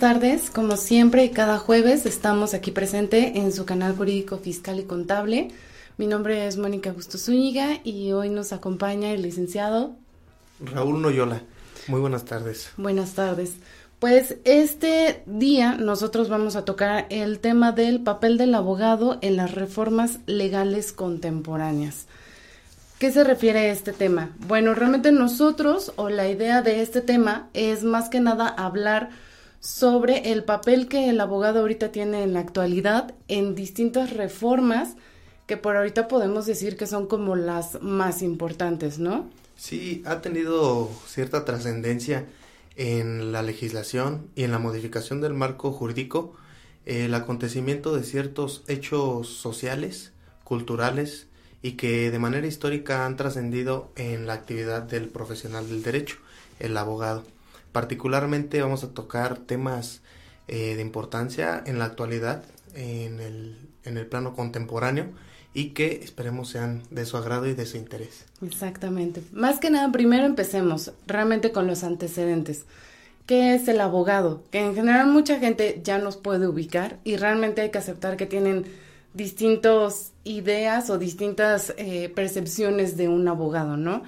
tardes. Como siempre, cada jueves estamos aquí presente en su canal jurídico fiscal y contable. Mi nombre es Mónica Augusto Zúñiga y hoy nos acompaña el licenciado Raúl Noyola. Muy buenas tardes. Buenas tardes. Pues este día nosotros vamos a tocar el tema del papel del abogado en las reformas legales contemporáneas. ¿Qué se refiere a este tema? Bueno, realmente nosotros o la idea de este tema es más que nada hablar sobre el papel que el abogado ahorita tiene en la actualidad en distintas reformas que por ahorita podemos decir que son como las más importantes, ¿no? Sí, ha tenido cierta trascendencia en la legislación y en la modificación del marco jurídico el acontecimiento de ciertos hechos sociales, culturales, y que de manera histórica han trascendido en la actividad del profesional del derecho, el abogado. Particularmente vamos a tocar temas eh, de importancia en la actualidad, en el, en el plano contemporáneo, y que esperemos sean de su agrado y de su interés. Exactamente. Más que nada, primero empecemos realmente con los antecedentes. ¿Qué es el abogado? Que en general mucha gente ya nos puede ubicar y realmente hay que aceptar que tienen distintas ideas o distintas eh, percepciones de un abogado, ¿no?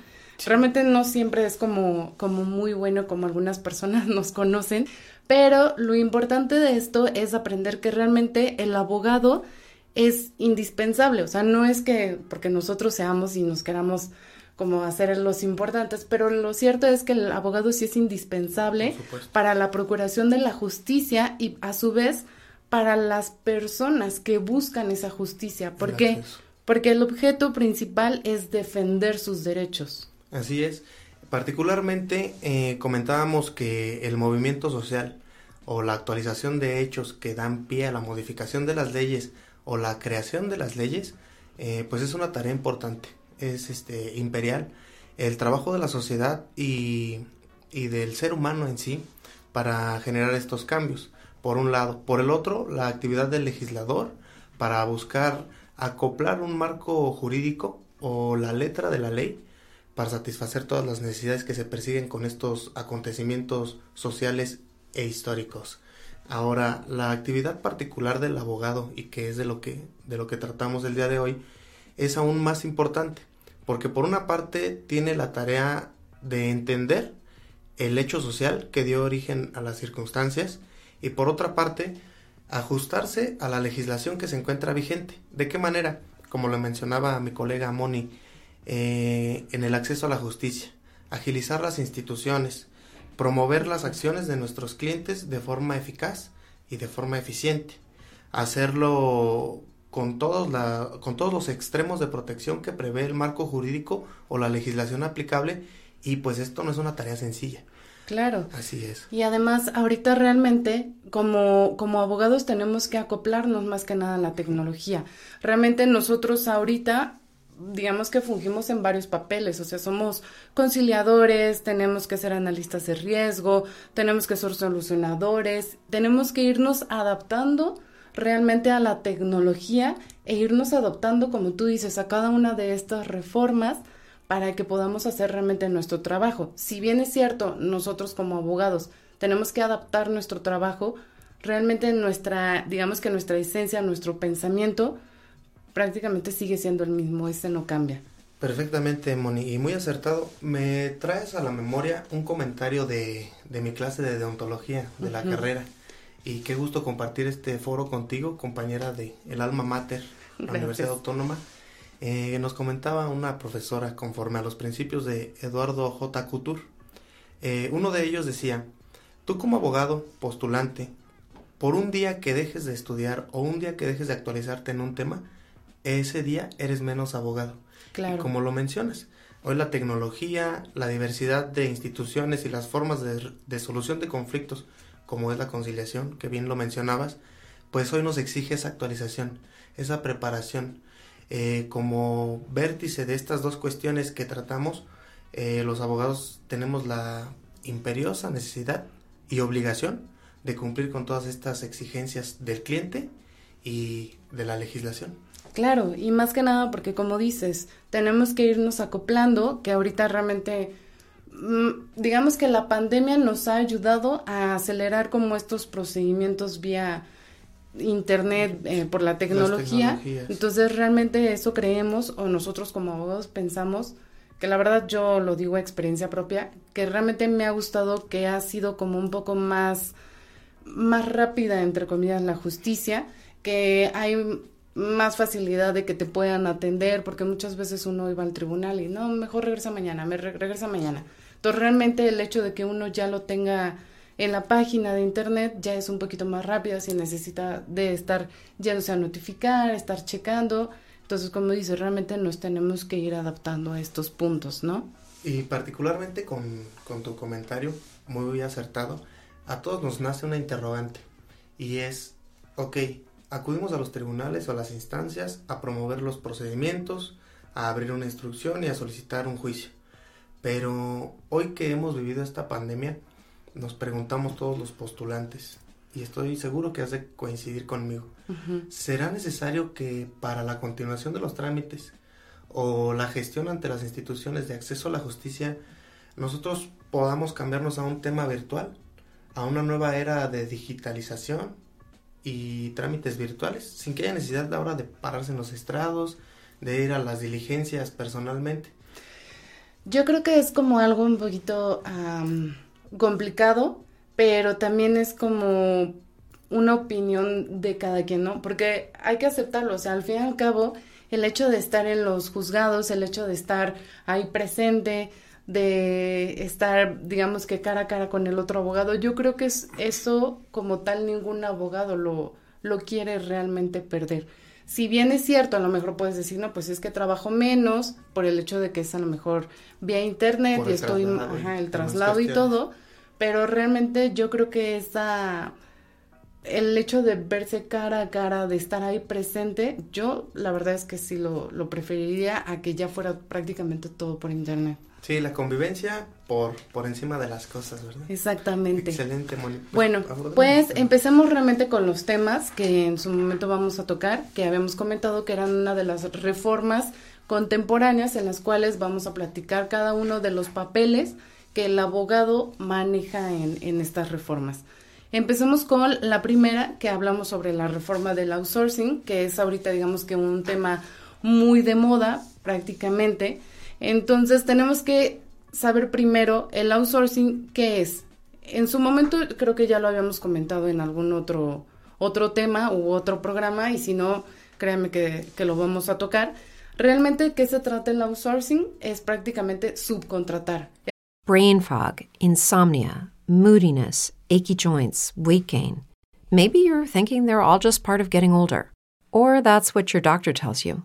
Realmente no siempre es como, como muy bueno como algunas personas nos conocen, pero lo importante de esto es aprender que realmente el abogado es indispensable, o sea, no es que porque nosotros seamos y nos queramos como hacer los importantes, pero lo cierto es que el abogado sí es indispensable para la procuración de la justicia y a su vez para las personas que buscan esa justicia. ¿Por qué? Porque el objeto principal es defender sus derechos. Así es. Particularmente eh, comentábamos que el movimiento social o la actualización de hechos que dan pie a la modificación de las leyes o la creación de las leyes, eh, pues es una tarea importante, es este imperial. El trabajo de la sociedad y, y del ser humano en sí para generar estos cambios por un lado. Por el otro, la actividad del legislador para buscar acoplar un marco jurídico o la letra de la ley para satisfacer todas las necesidades que se persiguen con estos acontecimientos sociales e históricos. Ahora, la actividad particular del abogado y que es de lo que de lo que tratamos el día de hoy es aún más importante, porque por una parte tiene la tarea de entender el hecho social que dio origen a las circunstancias y por otra parte, ajustarse a la legislación que se encuentra vigente. ¿De qué manera? Como lo mencionaba mi colega Moni, eh, en el acceso a la justicia, agilizar las instituciones, promover las acciones de nuestros clientes de forma eficaz y de forma eficiente, hacerlo con todos, la, con todos los extremos de protección que prevé el marco jurídico o la legislación aplicable y pues esto no es una tarea sencilla. Claro. Así es. Y además, ahorita realmente, como, como abogados, tenemos que acoplarnos más que nada a la tecnología. Realmente nosotros ahorita digamos que fungimos en varios papeles, o sea, somos conciliadores, tenemos que ser analistas de riesgo, tenemos que ser solucionadores, tenemos que irnos adaptando realmente a la tecnología e irnos adaptando, como tú dices, a cada una de estas reformas para que podamos hacer realmente nuestro trabajo. Si bien es cierto, nosotros como abogados tenemos que adaptar nuestro trabajo, realmente nuestra, digamos que nuestra esencia, nuestro pensamiento, prácticamente sigue siendo el mismo, ese no cambia. Perfectamente, Moni, y muy acertado. Me traes a la memoria un comentario de, de mi clase de deontología de la carrera. Y qué gusto compartir este foro contigo, compañera de el alma mater, la Universidad Autónoma. Eh, nos comentaba una profesora conforme a los principios de Eduardo J. Couture. Eh, uno de ellos decía, tú como abogado, postulante, por un día que dejes de estudiar o un día que dejes de actualizarte en un tema, ese día eres menos abogado. Claro. como lo mencionas, hoy la tecnología, la diversidad de instituciones y las formas de, solución de conflictos, como es la conciliación, que bien lo mencionabas, pues hoy nos exige esa actualización, esa preparación. Eh, como vértice de estas dos cuestiones que tratamos, eh, los abogados tenemos la imperiosa necesidad y obligación de cumplir con todas estas exigencias del cliente y de la legislación. Claro, y más que nada porque como dices, tenemos que irnos acoplando, que ahorita realmente, mm, digamos que la pandemia nos ha ayudado a acelerar como estos procedimientos vía internet eh, por la tecnología. Entonces realmente eso creemos o nosotros como abogados pensamos que la verdad yo lo digo a experiencia propia, que realmente me ha gustado que ha sido como un poco más más rápida entre comillas la justicia, que hay más facilidad de que te puedan atender, porque muchas veces uno iba al tribunal y no, mejor regresa mañana, me regresa mañana. Entonces realmente el hecho de que uno ya lo tenga en la página de internet ya es un poquito más rápida si necesita de estar ya a notificar, estar checando. Entonces, como dices, realmente nos tenemos que ir adaptando a estos puntos, ¿no? Y particularmente con, con tu comentario, muy acertado, a todos nos nace una interrogante y es, ok, acudimos a los tribunales o a las instancias a promover los procedimientos, a abrir una instrucción y a solicitar un juicio. Pero hoy que hemos vivido esta pandemia, nos preguntamos todos los postulantes, y estoy seguro que has de coincidir conmigo, ¿será necesario que para la continuación de los trámites o la gestión ante las instituciones de acceso a la justicia, nosotros podamos cambiarnos a un tema virtual, a una nueva era de digitalización y trámites virtuales, sin que haya necesidad ahora de pararse en los estrados, de ir a las diligencias personalmente. Yo creo que es como algo un poquito complicado, pero también es como una opinión de cada quien, ¿no? Porque hay que aceptarlo, o sea, al fin y al cabo, el hecho de estar en los juzgados, el hecho de estar ahí presente, de estar, digamos que cara a cara con el otro abogado. Yo creo que es eso como tal ningún abogado lo, lo quiere realmente perder. Si bien es cierto, a lo mejor puedes decir, no, pues es que trabajo menos por el hecho de que es a lo mejor vía internet y estoy, ajá, el traslado y todo, pero realmente yo creo que esa, el hecho de verse cara a cara, de estar ahí presente, yo la verdad es que sí lo, lo preferiría a que ya fuera prácticamente todo por internet. Sí, la convivencia por, por encima de las cosas, ¿verdad? Exactamente. Excelente, Moni. Pues, bueno, pues empecemos realmente con los temas que en su momento vamos a tocar, que habíamos comentado que eran una de las reformas contemporáneas en las cuales vamos a platicar cada uno de los papeles que el abogado maneja en, en estas reformas. Empecemos con la primera, que hablamos sobre la reforma del outsourcing, que es ahorita digamos que un tema muy de moda prácticamente entonces tenemos que saber primero el outsourcing qué es. En su momento creo que ya lo habíamos comentado en algún otro otro tema u otro programa y si no, créanme que, que lo vamos a tocar. Realmente, ¿qué se trata el outsourcing? Es prácticamente subcontratar. Brain fog, insomnia, moodiness, achy joints, weight gain. Maybe you're thinking they're all just part of getting older. Or that's what your doctor tells you.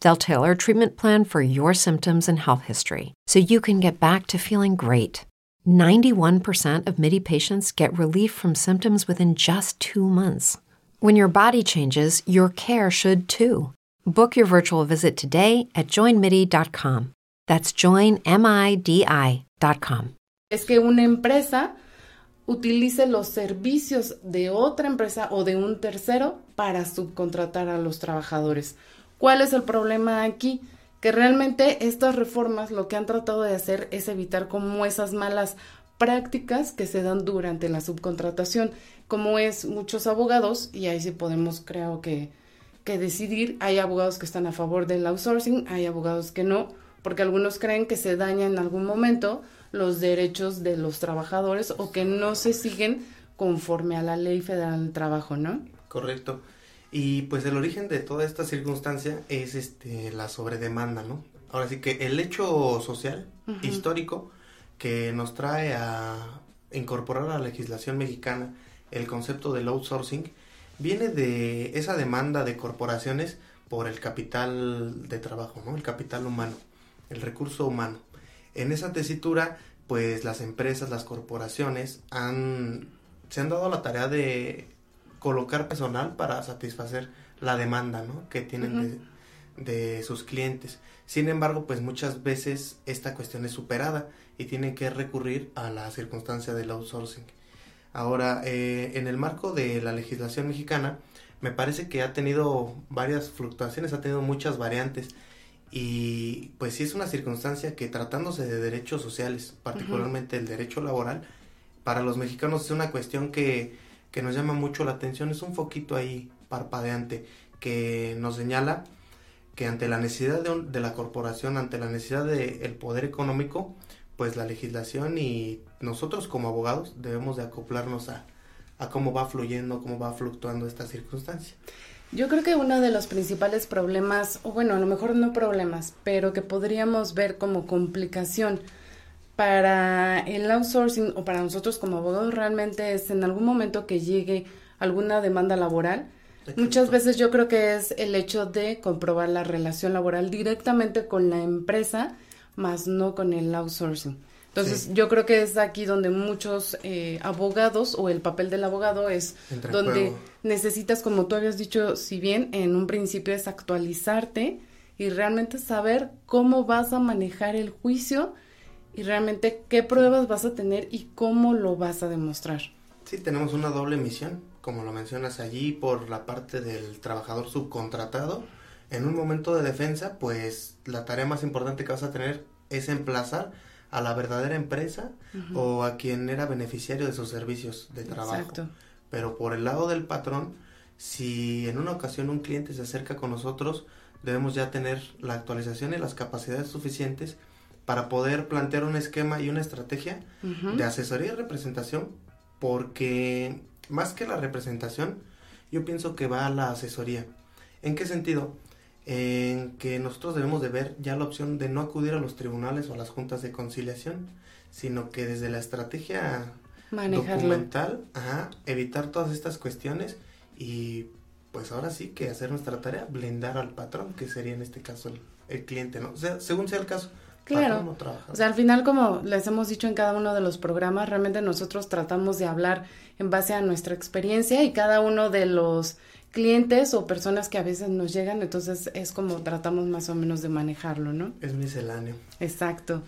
They'll tailor a treatment plan for your symptoms and health history so you can get back to feeling great. 91% of MIDI patients get relief from symptoms within just two months. When your body changes, your care should too. Book your virtual visit today at joinmidi.com. That's joinmidi.com. Es que una empresa utilice los servicios de otra empresa o de un tercero para subcontratar a los trabajadores. ¿Cuál es el problema aquí? Que realmente estas reformas lo que han tratado de hacer es evitar como esas malas prácticas que se dan durante la subcontratación, como es muchos abogados, y ahí sí podemos creo que, que decidir, hay abogados que están a favor del outsourcing, hay abogados que no, porque algunos creen que se daña en algún momento los derechos de los trabajadores o que no se siguen conforme a la ley federal del trabajo, ¿no? Correcto. Y pues el origen de toda esta circunstancia es este la sobredemanda, ¿no? Ahora sí que el hecho social, histórico, que nos trae a incorporar a la legislación mexicana el concepto del outsourcing, viene de esa demanda de corporaciones por el capital de trabajo, ¿no? El capital humano, el recurso humano. En esa tesitura, pues las empresas, las corporaciones han, se han dado la tarea de colocar personal para satisfacer la demanda ¿no? que tienen de, de, sus clientes. Sin embargo, pues muchas veces esta cuestión es superada y tienen que recurrir a la circunstancia del outsourcing. Ahora, eh, en el marco de la legislación mexicana, me parece que ha tenido varias fluctuaciones, ha tenido muchas variantes y pues sí es una circunstancia que tratándose de derechos sociales, particularmente el derecho laboral, para los mexicanos es una cuestión que, que nos llama mucho la atención, es un foquito ahí parpadeante que nos señala que ante la necesidad de, de la corporación, ante la necesidad del el poder económico, pues la legislación y nosotros como abogados debemos de acoplarnos a, a cómo va fluyendo, cómo va fluctuando esta circunstancia. Yo creo que uno de los principales problemas, o bueno, a lo mejor no problemas, pero que podríamos ver como complicación para el outsourcing o para nosotros como abogados realmente es en algún momento que llegue alguna demanda laboral. Muchas veces yo creo que es el hecho de comprobar la relación laboral directamente con la empresa, más no con el outsourcing. Entonces, yo creo que es aquí donde muchos eh, abogados o el papel del abogado es donde necesitas, como tú habías dicho, si bien en un principio es actualizarte y realmente saber cómo vas a manejar el juicio y realmente qué pruebas vas a tener y cómo lo vas a demostrar. Sí, tenemos una doble misión, como lo mencionas allí, por la parte del trabajador subcontratado. En un momento de defensa, pues la tarea más importante que vas a tener es emplazar a la verdadera empresa o a quien era beneficiario de sus servicios de trabajo. Exacto. Pero por el lado del patrón, si en una ocasión un cliente se acerca con nosotros, debemos ya tener la actualización y las capacidades suficientes para poder plantear un esquema y una estrategia de asesoría y representación, porque más que la representación, yo pienso que va a la asesoría. ¿En qué sentido? en que nosotros debemos de ver ya la opción de no acudir a los tribunales o a las juntas de conciliación, sino que desde la estrategia documental, evitar todas estas cuestiones y pues ahora sí que hacer nuestra tarea, blindar al patrón, que sería en este caso el, cliente, ¿no? O sea, según sea el caso. Claro. O sea, al final, como les hemos dicho en cada uno de los programas, realmente nosotros tratamos de hablar en base a nuestra experiencia y cada uno de los clientes o personas que a veces nos llegan, entonces es como tratamos más o menos de manejarlo, ¿no? Es misceláneo. Exacto.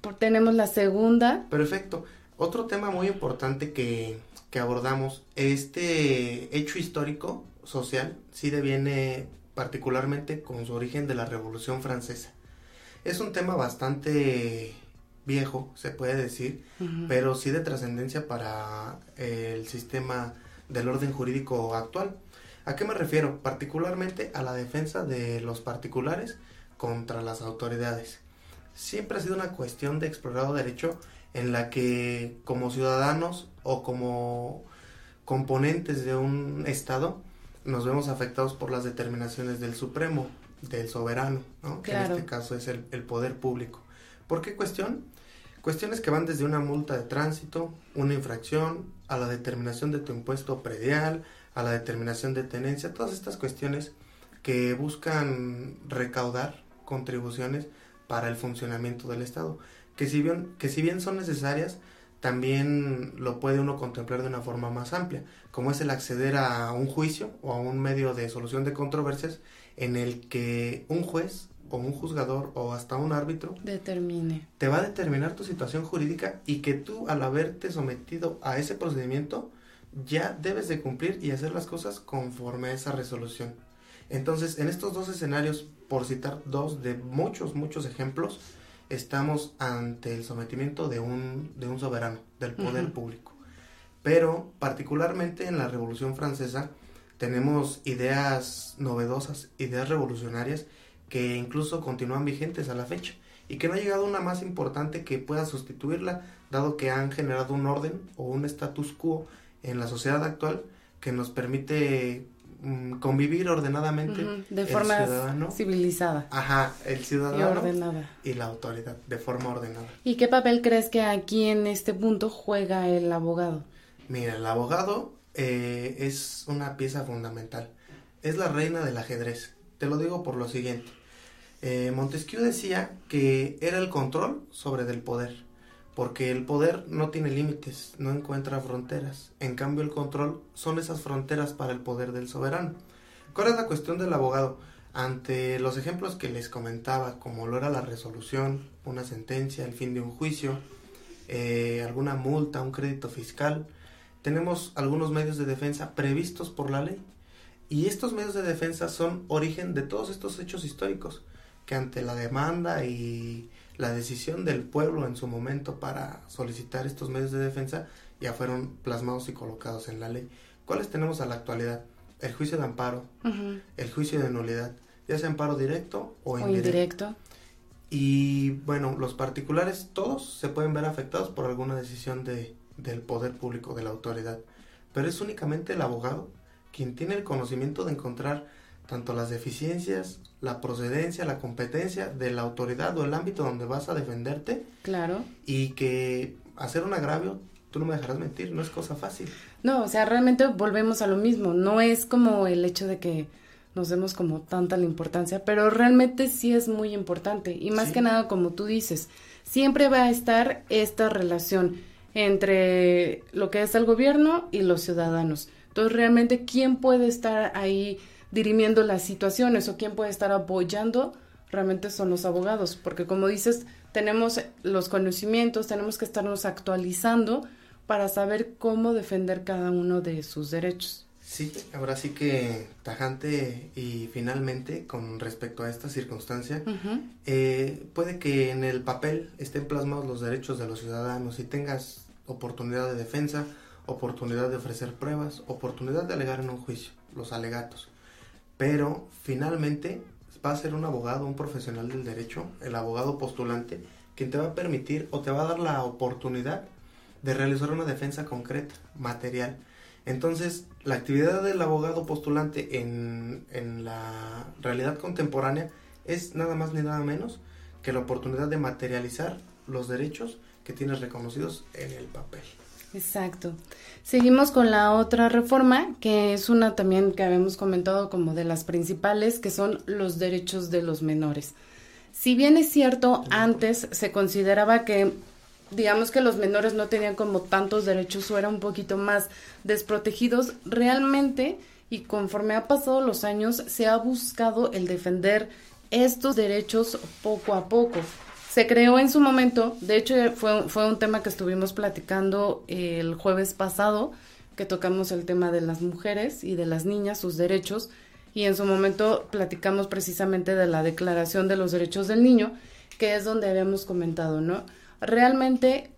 Por, tenemos la segunda. Perfecto. Otro tema muy importante que, que abordamos, este hecho histórico social sí deviene particularmente con su origen de la Revolución Francesa. Es un tema bastante viejo, se puede decir, pero sí de trascendencia para el sistema del orden jurídico actual. ¿A qué me refiero? Particularmente a la defensa de los particulares contra las autoridades. Siempre ha sido una cuestión de explorado derecho en la que como ciudadanos o como componentes de un Estado nos vemos afectados por las determinaciones del Supremo, del soberano, que en este caso es el, el poder público. ¿Por qué cuestión? Cuestiones que van desde una multa de tránsito, una infracción, a la determinación de tu impuesto predial, a la determinación de tenencia, todas estas cuestiones que buscan recaudar contribuciones para el funcionamiento del Estado, que si bien, que si bien son necesarias, también lo puede uno contemplar de una forma más amplia, como es el acceder a un juicio o a un medio de solución de controversias en el que un juez o un juzgador o hasta un árbitro determine. Te va a determinar tu situación jurídica y que tú al haberte sometido a ese procedimiento ya debes de cumplir y hacer las cosas conforme a esa resolución. Entonces, en estos dos escenarios, por citar dos de muchos, muchos ejemplos, estamos ante el sometimiento de un, de un soberano, del poder público. Pero particularmente en la Revolución Francesa tenemos ideas novedosas, ideas revolucionarias que incluso continúan vigentes a la fecha y que no ha llegado una más importante que pueda sustituirla, dado que han generado un orden o un status quo en la sociedad actual que nos permite mm, convivir ordenadamente de forma civilizada. Ajá, el ciudadano y, ordenada. y la autoridad de forma ordenada. ¿Y qué papel crees que aquí en este punto juega el abogado? Mira, el abogado eh, es una pieza fundamental. Es la reina del ajedrez. Te lo digo por lo siguiente. Eh, Montesquieu decía que era el control sobre del poder, porque el poder no tiene límites, no encuentra fronteras. En cambio, el control son esas fronteras para el poder del soberano. ¿Cuál es la cuestión del abogado? Ante los ejemplos que les comentaba, como lo era la resolución, una sentencia, el fin de un juicio, eh, alguna multa, un crédito fiscal, tenemos algunos medios de defensa previstos por la ley. Y estos medios de defensa son origen de todos estos hechos históricos que ante la demanda y la decisión del pueblo en su momento para solicitar estos medios de defensa ya fueron plasmados y colocados en la ley. ¿Cuáles tenemos a la actualidad? El juicio de amparo, el juicio de nulidad, ya sea amparo directo o, indirecto. Y bueno, los particulares todos se pueden ver afectados por alguna decisión de, del poder público, de la autoridad. Pero es únicamente el abogado quien tiene el conocimiento de encontrar tanto las deficiencias, la procedencia, la competencia de la autoridad o el ámbito donde vas a defenderte. Claro. Y que hacer un agravio, tú no me dejarás mentir, no es cosa fácil. No, o sea, realmente volvemos a lo mismo, no es como el hecho de que nos demos como tanta la importancia, pero realmente sí es muy importante y más que nada como tú dices, siempre va a estar esta relación entre lo que es el gobierno y los ciudadanos. Entonces, realmente, ¿quién puede estar ahí dirimiendo las situaciones o quién puede estar apoyando, realmente son los abogados, porque como dices, tenemos los conocimientos, tenemos que estarnos actualizando para saber cómo defender cada uno de sus derechos. Sí, ahora sí que tajante y finalmente con respecto a esta circunstancia, eh, puede que en el papel estén plasmados los derechos de los ciudadanos y tengas oportunidad de defensa, oportunidad de ofrecer pruebas, oportunidad de alegar en un juicio, los alegatos pero finalmente va a ser un abogado, un profesional del derecho, el abogado postulante, quien te va a permitir o te va a dar la oportunidad de realizar una defensa concreta, material. Entonces, la actividad del abogado postulante en, en la realidad contemporánea es nada más ni nada menos que la oportunidad de materializar los derechos que tienes reconocidos en el papel. Exacto. Seguimos con la otra reforma, que es una también que habíamos comentado como de las principales, que son los derechos de los menores. Si bien es cierto, antes se consideraba que, digamos que los menores no tenían como tantos derechos o eran un poquito más desprotegidos, realmente, y conforme ha pasado los años, se ha buscado el defender estos derechos poco a poco. Se creó en su momento, de hecho fue, fue un tema que estuvimos platicando el jueves pasado, que tocamos el tema de las mujeres y de las niñas, sus derechos, y en su momento platicamos precisamente de la Declaración de los Derechos del Niño, que es donde habíamos comentado, ¿no? Realmente,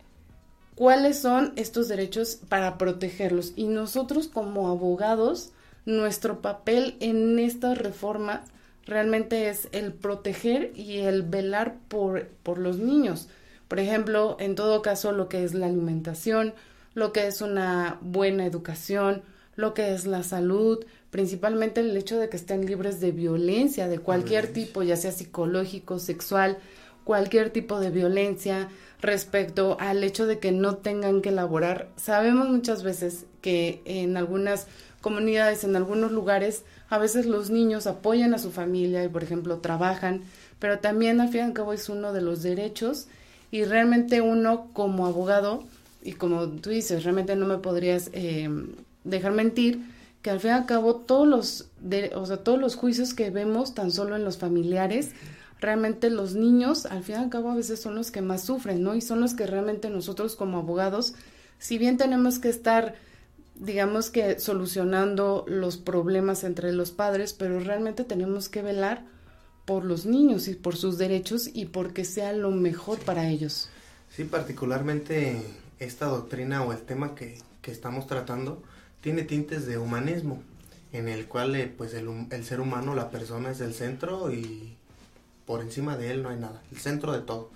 ¿cuáles son estos derechos para protegerlos? Y nosotros como abogados, nuestro papel en esta reforma realmente es el proteger y el velar por, por los niños. Por ejemplo, en todo caso, lo que es la alimentación, lo que es una buena educación, lo que es la salud, principalmente el hecho de que estén libres de violencia de cualquier tipo, ya sea psicológico, sexual, cualquier tipo de violencia respecto al hecho de que no tengan que elaborar. Sabemos muchas veces que en algunas comunidades, en algunos lugares, a veces los niños apoyan a su familia y, por ejemplo, trabajan, pero también al fin y al cabo es uno de los derechos y realmente uno como abogado, y como tú dices, realmente no me podrías eh, dejar mentir, que al fin y al cabo todos los, o sea, todos los juicios que vemos tan solo en los familiares, realmente los niños, al fin y al cabo, a veces son los que más sufren, ¿no? Y son los que realmente nosotros como abogados, si bien tenemos que estar, digamos que solucionando los problemas entre los padres, pero realmente tenemos que velar por los niños y por sus derechos y porque sea lo mejor para ellos. Sí, particularmente esta doctrina o el tema que, que estamos tratando tiene tintes de humanismo, en el cual eh, pues el, el, ser humano, la persona es el centro y por encima de él no hay nada, el centro de todo.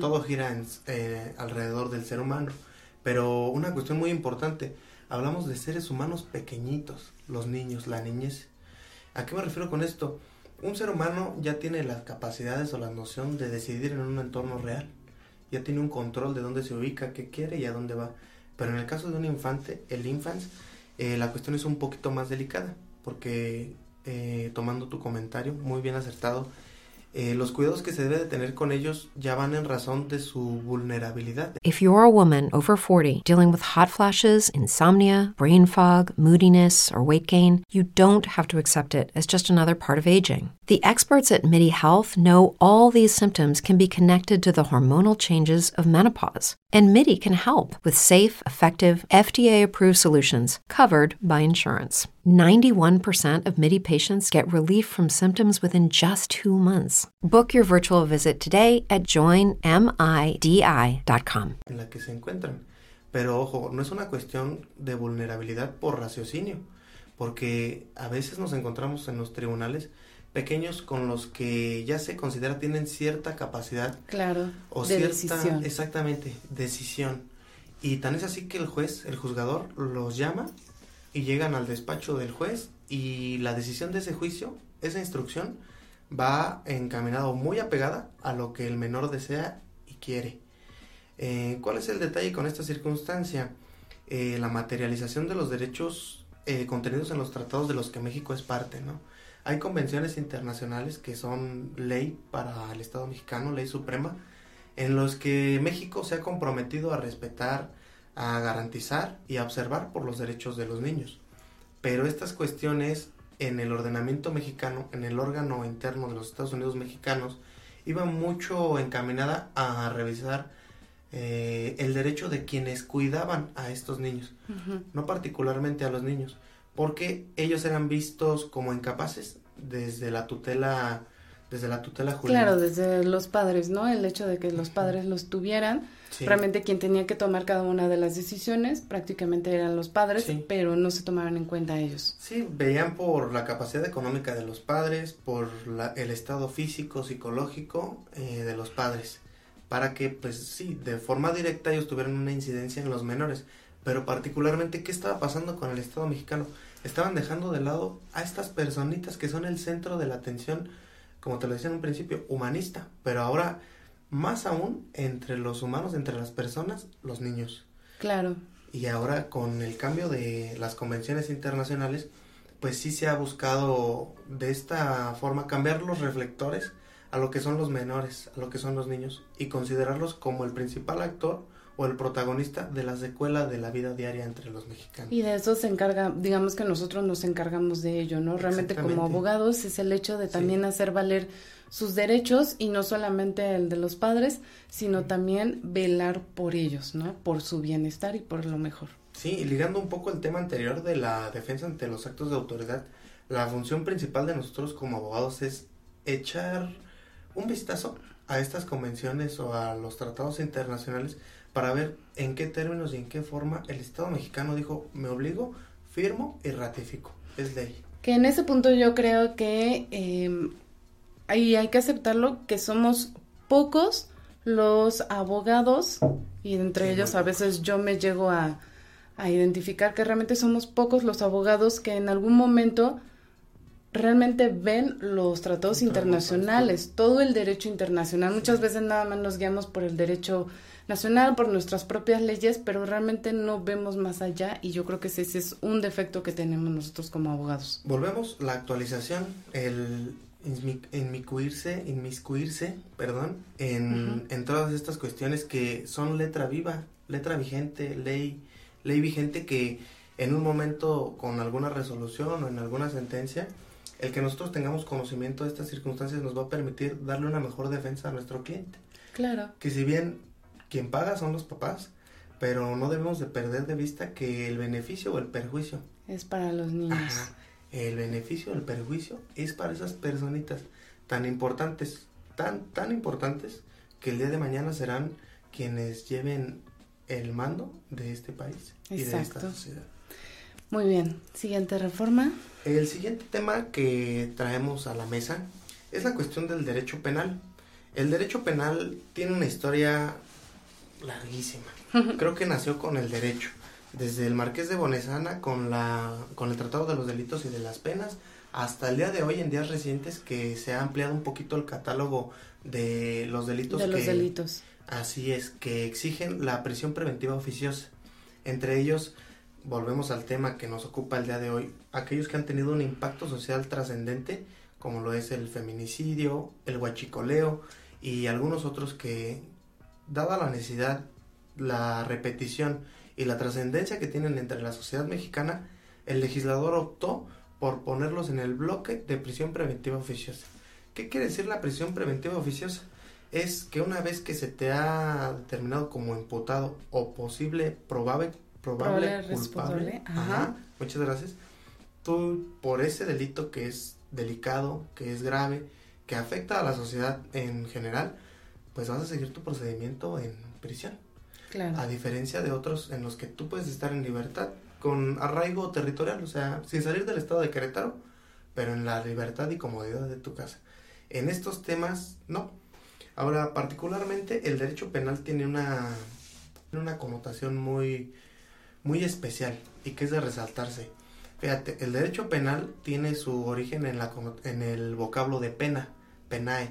Todo gira en, eh, alrededor del ser humano. Pero una cuestión muy importante, hablamos de seres humanos pequeñitos, los niños, la niñez. ¿A qué me refiero con esto? Un ser humano ya tiene las capacidades o la noción de decidir en un entorno real. Ya tiene un control de dónde se ubica, qué quiere y a dónde va. Pero en el caso de un infante, el infant, eh, la cuestión es un poquito más delicada, porque eh, tomando tu comentario, muy bien acertado, eh, los cuidados que se debe de tener con ellos ya van en razón de su vulnerabilidad. If you're a woman over 40 dealing with hot flashes, insomnia, brain fog, moodiness, or weight gain, you don't have to accept it as just another part of aging. The experts at MIDI Health know all these symptoms can be connected to the hormonal changes of menopause. And MIDI can help with safe, effective, FDA approved solutions covered by insurance. 91% of MIDI patients get relief from symptoms within just two months. Book your virtual visit today at joinmidi.com. En la que se encuentran. Pero ojo, no es una cuestión de vulnerabilidad por raciocinio, porque a veces nos encontramos en los tribunales pequeños con los que ya se considera tienen cierta capacidad claro o de cierta decisión. exactamente decisión y tan es así que el juez el juzgador los llama y llegan al despacho del juez y la decisión de ese juicio esa instrucción va encaminado muy apegada a lo que el menor desea y quiere eh, ¿cuál es el detalle con esta circunstancia? Eh, la materialización de los derechos eh, contenidos en los tratados de los que México es parte, ¿no? Hay convenciones internacionales que son ley para el Estado mexicano, ley suprema, en los que México se ha comprometido a respetar, a garantizar y a observar por los derechos de los niños. Pero estas cuestiones en el ordenamiento mexicano, en el órgano interno de los Estados Unidos mexicanos, iban mucho encaminada a revisar eh, el derecho de quienes cuidaban a estos niños, no particularmente a los niños, porque ellos eran vistos como incapaces desde la tutela, desde la tutela jurídica. Claro, desde los padres, ¿no? El hecho de que los padres los tuvieran, Sí. realmente quien tenía que tomar cada una de las decisiones prácticamente eran los padres, Sí. pero no se tomaban en cuenta ellos. Sí, veían por la capacidad económica de los padres, por la- el estado físico, psicológico eh, de los padres, para que, pues sí, de forma directa ellos tuvieran una incidencia en los menores. Pero particularmente, ¿qué estaba pasando con el Estado mexicano? Estaban dejando de lado a estas personitas que son el centro de la atención, como te lo decía en un principio, humanista, pero ahora más aún entre los humanos, entre las personas, los niños. Claro, Y ahora con el cambio de las convenciones internacionales, pues sí se ha buscado de esta forma cambiar los reflectores a lo que son los menores, a lo que son los niños y considerarlos como el principal actor o el protagonista de la secuela de la vida diaria entre los mexicanos. y de eso se encarga, digamos que nosotros nos encargamos de ello, ¿no? Realmente como abogados es el hecho de Sí. también hacer valer sus derechos y no solamente el de los padres, sino también velar por ellos, ¿no? Por su bienestar y por lo mejor. Sí, y ligando un poco el tema anterior de la defensa ante los actos de autoridad, la función principal de nosotros como abogados es echar un vistazo a estas convenciones o a los tratados internacionales para ver en qué términos y en qué forma el Estado mexicano dijo, me obligo, firmo y ratifico. Es ley. Que en ese punto yo creo que eh, ahí hay que aceptarlo, que somos pocos los abogados, y entre Sí, ellos a veces yo me llego a, a identificar que realmente somos pocos los abogados que en algún momento realmente ven los tratados internacionales, todo el derecho internacional. Muchas veces nada más nos guiamos por el derecho nacional, por nuestras propias leyes, pero realmente no vemos más allá y yo creo que ese, ese es un defecto que tenemos nosotros como abogados. Volvemos, la actualización, el inmi- inmiscuirse, inmiscuirse, perdón, en, en todas estas cuestiones que son letra viva, letra vigente, ley, ley vigente que en un momento con alguna resolución o en alguna sentencia el que nosotros tengamos conocimiento de estas circunstancias nos va a permitir darle una mejor defensa a nuestro cliente. Claro. Que si bien quien paga son los papás, pero no debemos de perder de vista que el beneficio o el perjuicio es para los niños. el beneficio o el perjuicio es para esas personitas tan importantes, tan tan importantes que el día de mañana serán quienes lleven el mando de este país y de esta sociedad. Muy bien, siguiente reforma. El siguiente tema que traemos a la mesa es la cuestión del derecho penal. El derecho penal tiene una historia larguísima. Creo que nació con el derecho, desde el Marqués de Bonesana con la con el Tratado de los Delitos y de las Penas hasta el día de hoy en días recientes que se ha ampliado un poquito el catálogo de los delitos de los delitos. Así es, que exigen la prisión preventiva oficiosa. Entre ellos volvemos al tema que nos ocupa el día de hoy, aquellos que han tenido un impacto social trascendente, como lo es el feminicidio, el huachicoleo y algunos otros que, dada la necesidad, la repetición y la trascendencia que tienen entre la sociedad mexicana, el legislador optó por ponerlos en el bloque de prisión preventiva oficiosa. ¿Qué quiere decir la prisión preventiva oficiosa? Es que una vez que se te ha determinado como imputado o posible, probable probable, culpable. Ajá. Muchas gracias. Tú, por ese delito que es delicado, que es grave, que afecta a la sociedad en general, pues vas a seguir tu procedimiento en prisión. Claro. A diferencia de otros en los que tú puedes estar en libertad, con arraigo territorial, o sea, sin salir del estado de Querétaro, pero en la libertad y comodidad de tu casa. En estos temas, no. Ahora, particularmente, el derecho penal tiene una, una connotación muy muy especial y que es de resaltarse. Fíjate, el derecho penal tiene su origen en, la, en el vocablo de pena, penae,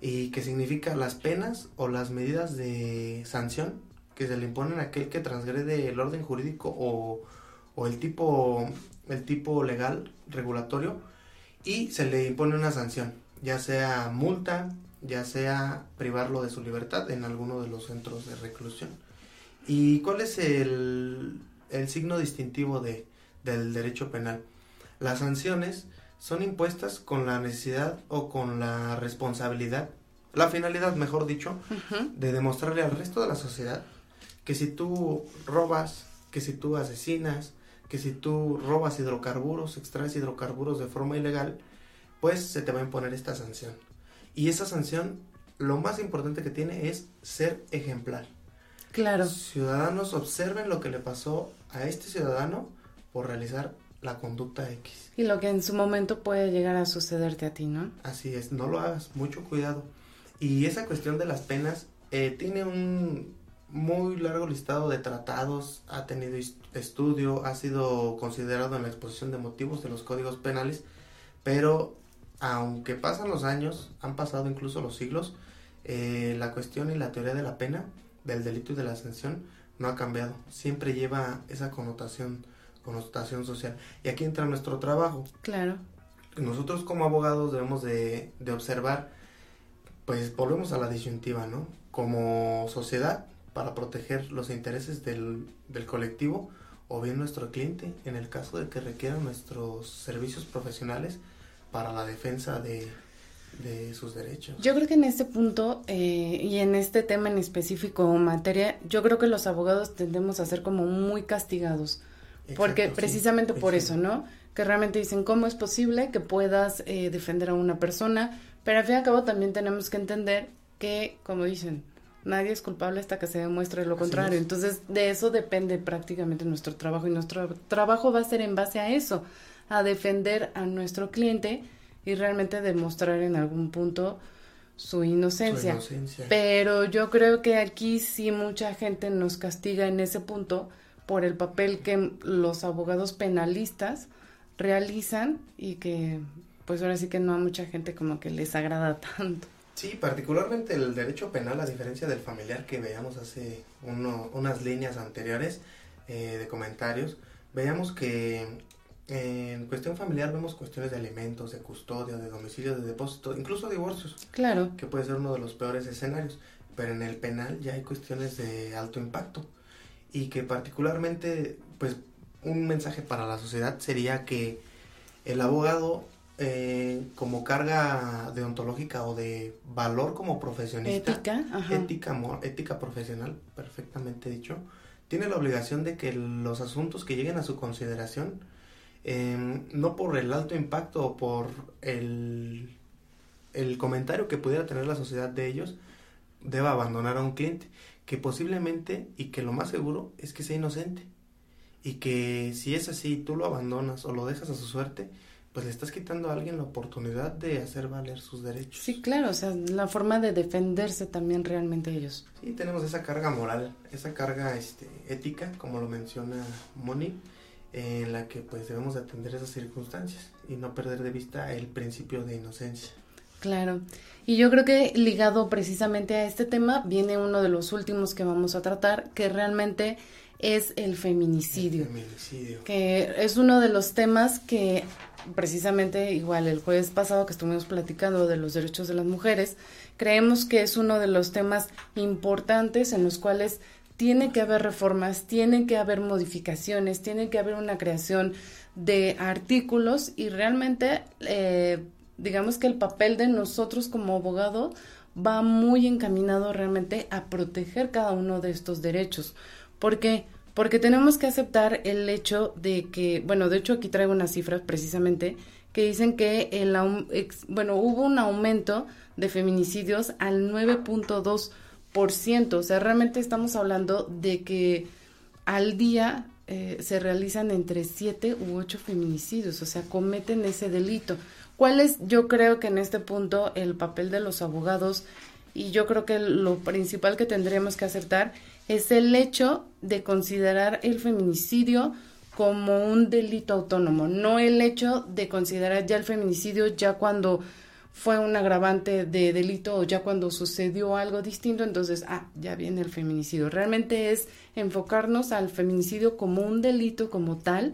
y que significa las penas o las medidas de sanción que se le imponen a aquel que transgrede el orden jurídico o, o el tipo el tipo legal regulatorio y se le impone una sanción, ya sea multa, ya sea privarlo de su libertad en alguno de los centros de reclusión. ¿Y cuál es el, signo distintivo de, del derecho penal? Las sanciones son impuestas con la necesidad o con la responsabilidad, la finalidad, mejor dicho, de demostrarle al resto de la sociedad que si tú robas, que si tú asesinas, que si tú robas hidrocarburos, extraes hidrocarburos de forma ilegal, pues se te va a imponer esta sanción. Y esa sanción, lo más importante que tiene es ser ejemplar. Claro. Ciudadanos observen lo que le pasó a este ciudadano por realizar la conducta X. Y lo que en su momento puede llegar a sucederte a ti, ¿no? Así es, no lo hagas, mucho cuidado. Y esa cuestión de las penas eh, tiene un muy largo listado de tratados, ha tenido estudio, ha sido considerado en la exposición de motivos de los códigos penales, pero aunque pasan los años, han pasado incluso los siglos, eh, la cuestión y la teoría de la pena del delito y de la sanción no ha cambiado. Siempre lleva esa connotación, connotación social. Y aquí entra nuestro trabajo. Claro. Nosotros como abogados debemos de, de observar, pues volvemos a la disyuntiva, ¿no? Como sociedad, para proteger los intereses del, del colectivo o bien nuestro cliente en el caso de que requieran nuestros servicios profesionales para la defensa de, de sus derechos. Yo creo que en este punto eh, y en este tema en específico materia, yo creo que los abogados tendemos a ser como muy castigados. porque precisamente por eso, ¿no? Que realmente dicen, ¿cómo es posible que puedas eh, defender a una persona? Pero al fin y al cabo también tenemos que entender que, como dicen, nadie es culpable hasta que se demuestre lo contrario. Entonces, de eso depende prácticamente nuestro trabajo y nuestro trabajo va a ser en base a eso, a defender a nuestro cliente y realmente demostrar en algún punto su inocencia. Pero yo creo que aquí sí mucha gente nos castiga en ese punto por el papel que los abogados penalistas realizan y que pues ahora sí que no a mucha gente como que les agrada tanto. Sí, particularmente el derecho penal, a diferencia del familiar que veíamos hace uno, unas líneas anteriores eh, de comentarios, veíamos que en cuestión familiar vemos cuestiones de alimentos, de custodia, de domicilio, de depósito, incluso divorcios. Claro. Que puede ser uno de los peores escenarios. Pero en el penal ya hay cuestiones de alto impacto. Y que particularmente, pues, un mensaje para la sociedad sería que el abogado eh, como carga deontológica o de valor como profesionista, ética, ética, ética profesional, perfectamente dicho, tiene la obligación de que los asuntos que lleguen a su consideración, em, no por el alto impacto o por el, el comentario que pudiera tener la sociedad de ellos, deba abandonar a un cliente, que posiblemente y que lo más seguro es que sea inocente y que si es así, tú lo abandonas o lo dejas a su suerte, pues le estás quitando a alguien la oportunidad de hacer valer sus derechos. Sí, claro, o sea, la forma de defenderse también realmente ellos. Sí, tenemos esa carga moral, esa carga este, ética, como lo menciona Moni, en la que pues debemos atender esas circunstancias y no perder de vista el principio de inocencia. Claro, y yo creo que ligado precisamente a este tema viene uno de los últimos que vamos a tratar, que realmente es el feminicidio, que es uno de los temas que precisamente igual el jueves pasado que estuvimos platicando de los derechos de las mujeres, creemos que es uno de los temas importantes en los cuales tiene que haber reformas, tiene que haber modificaciones, tiene que haber una creación de artículos y realmente eh, digamos que el papel de nosotros como abogado va muy encaminado realmente a proteger cada uno de estos derechos. ¿Por qué? Porque tenemos que aceptar el hecho de que, bueno, de hecho aquí traigo unas cifras precisamente que dicen que el, bueno, hubo un aumento de feminicidios al 9.2%. O sea, realmente estamos hablando de que al día eh, se realizan entre 7 u 8 feminicidios, o sea, cometen ese delito. ¿Cuál es, yo creo que en este punto, el papel de los abogados? Y yo creo que lo principal que tendríamos que acertar es el hecho de considerar el feminicidio como un delito autónomo, no el hecho de considerar ya el feminicidio ya cuando fue un agravante de delito o ya cuando sucedió algo distinto, entonces, ah, ya viene el feminicidio. Realmente es enfocarnos al feminicidio como un delito como tal.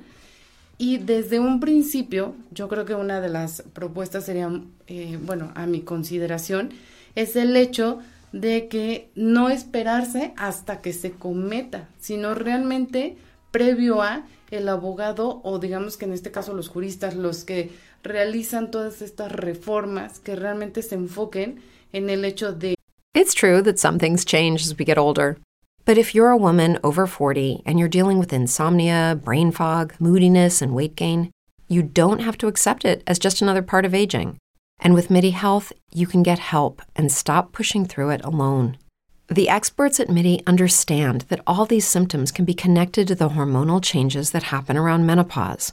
Y desde un principio, yo creo que una de las propuestas sería, eh, bueno, a mi consideración, es el hecho de que no esperarse hasta que se cometa, sino realmente previo a el abogado o digamos que en este caso los juristas, los que realizan todas estas reformas que realmente se enfoquen en el hecho de It's true that some things change as we get older. But if you're a woman over 40 and you're dealing with insomnia, brain fog, moodiness, and weight gain, you don't have to accept it as just another part of aging. And with MIDI Health, you can get help and stop pushing through it alone. The experts at MIDI understand that all these symptoms can be connected to the hormonal changes that happen around menopause,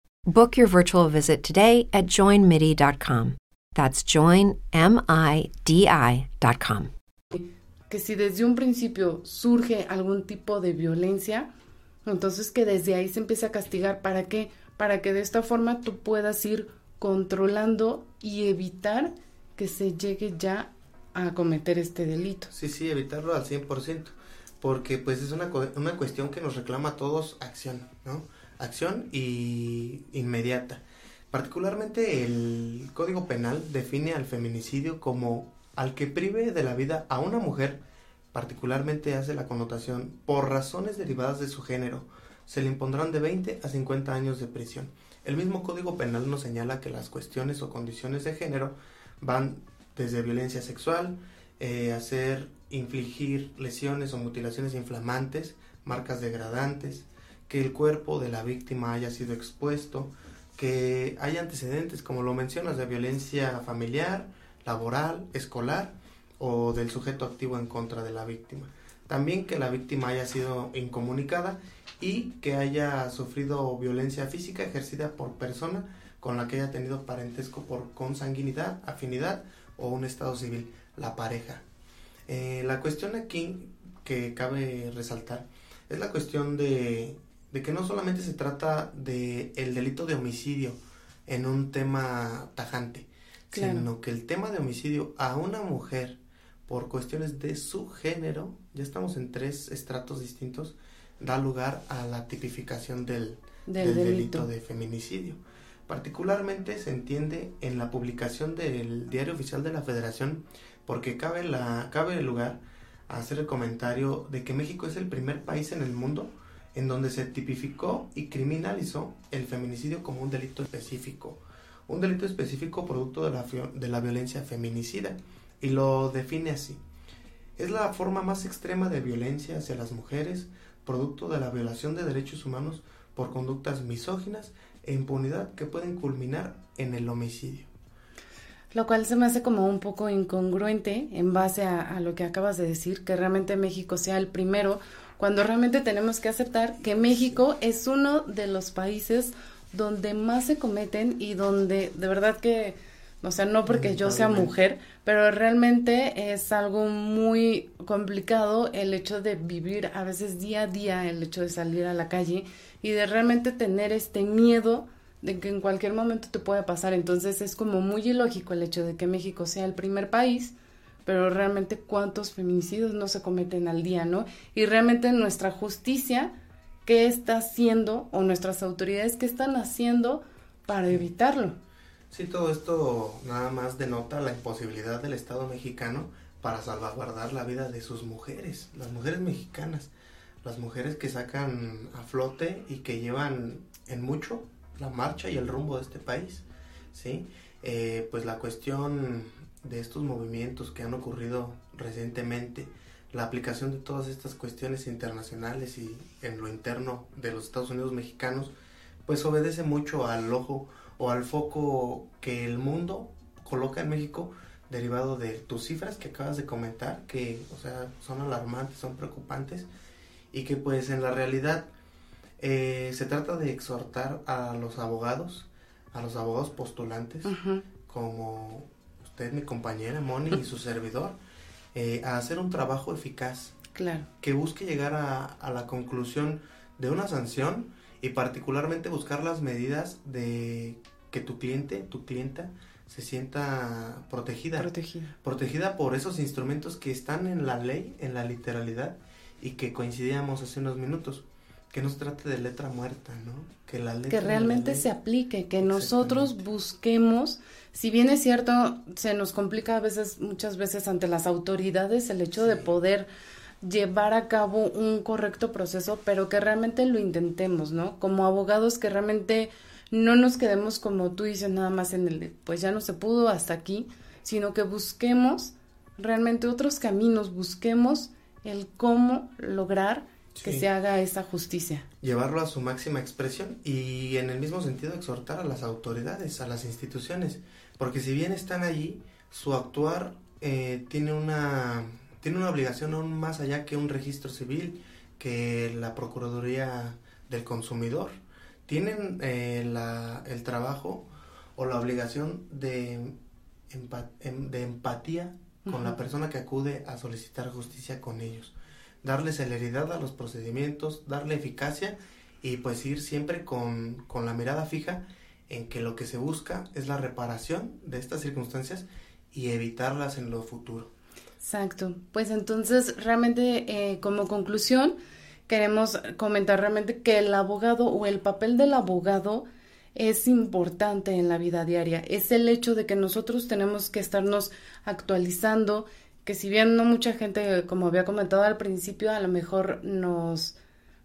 Book your virtual visit today at joinmidi.com. That's joinmidi.com. Que si desde un principio surge algún tipo de violencia, entonces que desde ahí se empiece a castigar. ¿Para qué? Para que de esta forma tú puedas ir controlando y evitar que se llegue ya a cometer este delito. Sí, sí, evitarlo al 100%, porque pues es una, una cuestión que nos reclama a todos acción, ¿no? Acción y inmediata. Particularmente el Código Penal define al feminicidio como al que prive de la vida a una mujer, particularmente hace la connotación por razones derivadas de su género, se le impondrán de 20 a 50 años de prisión. El mismo Código Penal nos señala que las cuestiones o condiciones de género van desde violencia sexual, eh, hacer infligir lesiones o mutilaciones inflamantes, marcas degradantes, que el cuerpo de la víctima haya sido expuesto, que haya antecedentes, como lo mencionas, de violencia familiar, laboral, escolar o del sujeto activo en contra de la víctima. También que la víctima haya sido incomunicada y que haya sufrido violencia física ejercida por persona con la que haya tenido parentesco por consanguinidad, afinidad o un estado civil, la pareja. Eh, la cuestión aquí que cabe resaltar es la cuestión de, de, que no solamente se trata de el delito de homicidio en un tema tajante, sino que el tema de homicidio a una mujer por cuestiones de su género, ya estamos en tres estratos distintos, da lugar a la tipificación del, delito de feminicidio. Particularmente se entiende en la publicación del Diario Oficial de la Federación porque cabe, la, cabe el lugar a hacer el comentario de que México es el primer país en el mundo en donde se tipificó y criminalizó el feminicidio como un delito específico, un delito específico producto de la, de la violencia feminicida, y lo define así. Es la forma más extrema de violencia hacia las mujeres, producto de la violación de derechos humanos por conductas misóginas e impunidad que pueden culminar en el homicidio. Lo cual se me hace como un poco incongruente en base a, lo que acabas de decir, que realmente México sea el primero, cuando realmente tenemos que aceptar que México es uno de los países donde más se cometen y donde de verdad que, o sea, no porque yo sea mujer, pero realmente es algo muy complicado el hecho de vivir a veces día a día, el hecho de salir a la calle y de realmente tener este miedo de que en cualquier momento te puede pasar. Entonces es como muy ilógico el hecho de que México sea el primer país, pero realmente cuántos feminicidios no se cometen al día, ¿no? Y realmente nuestra justicia, ¿qué está haciendo o nuestras autoridades qué están haciendo para evitarlo? Sí, todo esto nada más denota la imposibilidad del Estado mexicano para salvaguardar la vida de sus mujeres, las mujeres mexicanas, las mujeres que sacan a flote y que llevan en mucho la marcha y el rumbo de este país, ¿sí? Eh, pues la cuestión de estos movimientos que han ocurrido recientemente, la aplicación de todas estas cuestiones internacionales y en lo interno de los Estados Unidos mexicanos, pues obedece mucho al ojo o al foco que el mundo coloca en México derivado de tus cifras que acabas de comentar, que o sea, son alarmantes, son preocupantes y que pues en la realidad eh, se trata de exhortar a los abogados, a los abogados postulantes, como usted, mi compañera Moni y su servidor, eh, a hacer un trabajo eficaz. Claro. Que busque llegar a, a, la conclusión de una sanción y particularmente buscar las medidas de que tu cliente, tu clienta, se sienta protegida. Protegida. Protegida por esos instrumentos que están en la ley, en la literalidad y que coincidíamos hace unos minutos que no se trate de letra muerta, ¿no? Que la letra que realmente se aplique, que nosotros busquemos, si bien es cierto, se nos complica a veces, muchas veces ante las autoridades el hecho de poder llevar a cabo un correcto proceso, pero que realmente lo intentemos, ¿no? Como abogados que realmente no nos quedemos como tú dices nada más en el pues ya no se pudo hasta aquí, sino que busquemos realmente otros caminos, busquemos el cómo lograr que se haga esa justicia. Llevarlo a su máxima expresión y en el mismo sentido exhortar a las autoridades, a las instituciones, porque si bien están allí, su actuar eh, tiene, una, tiene una obligación aún más allá que un registro civil, que la Procuraduría del Consumidor. Tienen eh, la, el trabajo o la obligación de, em, de empatía con la persona que acude a solicitar justicia con ellos darle celeridad a los procedimientos, darle eficacia y pues ir siempre con, con la mirada fija en que lo que se busca es la reparación de estas circunstancias y evitarlas en lo futuro. Exacto. Pues entonces, realmente, eh, como conclusión, queremos comentar realmente que el abogado o el papel del abogado es importante en la vida diaria. Es el hecho de que nosotros tenemos que estarnos actualizando, que si bien no mucha gente, como había comentado al principio, a lo mejor nos,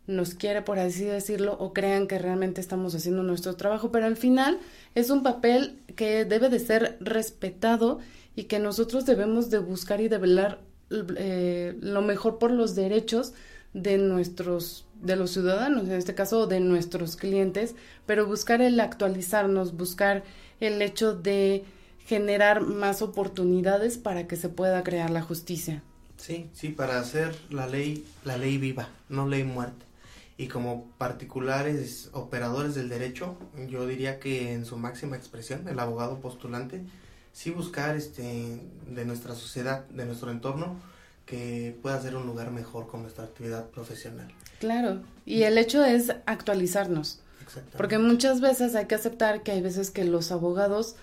nos quiere, por así decirlo, o crean que realmente estamos haciendo nuestro trabajo, pero al final es un papel que debe de ser respetado y que nosotros debemos de buscar y de velar eh, lo mejor por los derechos de nuestros de los ciudadanos, en este caso de nuestros clientes, pero buscar el actualizarnos, buscar el hecho de generar más oportunidades para que se pueda crear la justicia. Sí, sí, para hacer la ley, la ley viva, no ley muerta. Y como particulares operadores del derecho, yo diría que en su máxima expresión, el abogado postulante, sí buscar este de nuestra sociedad, de nuestro entorno, que pueda ser un lugar mejor con nuestra actividad profesional. Claro, y el hecho es actualizarnos. Porque muchas veces hay que aceptar que hay veces que los abogados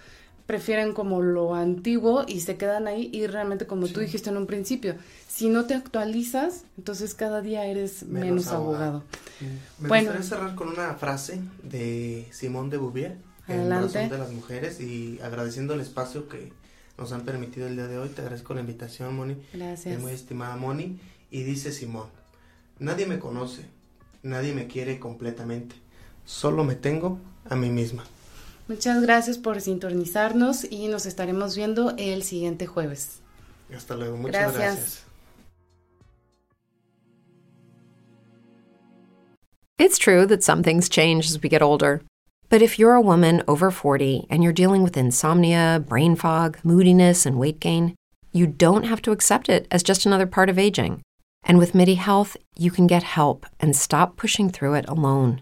prefieren como lo antiguo y se quedan ahí y realmente como tú dijiste en un principio, si no te actualizas, entonces cada día eres menos, abogado. Me Bueno. gustaría cerrar con una frase de Simón de Bouvier, en Adelante. Razón de las Mujeres, y agradeciendo el espacio que nos han permitido el día de hoy. Te agradezco la invitación, Moni. Gracias. Eh, muy estimada Moni. Y dice Simón, nadie me conoce, nadie me quiere completamente, solo me tengo a mí misma. Muchas gracias por sintonizarnos y nos estaremos viendo el siguiente jueves. Hasta luego, muchas Gracias. gracias. It's true that some things change as we get older. But if you're a woman over 40 and you're dealing with insomnia, brain fog, moodiness, and weight gain, you don't have to accept it as just another part of aging. And with MIDI Health, you can get help and stop pushing through it alone.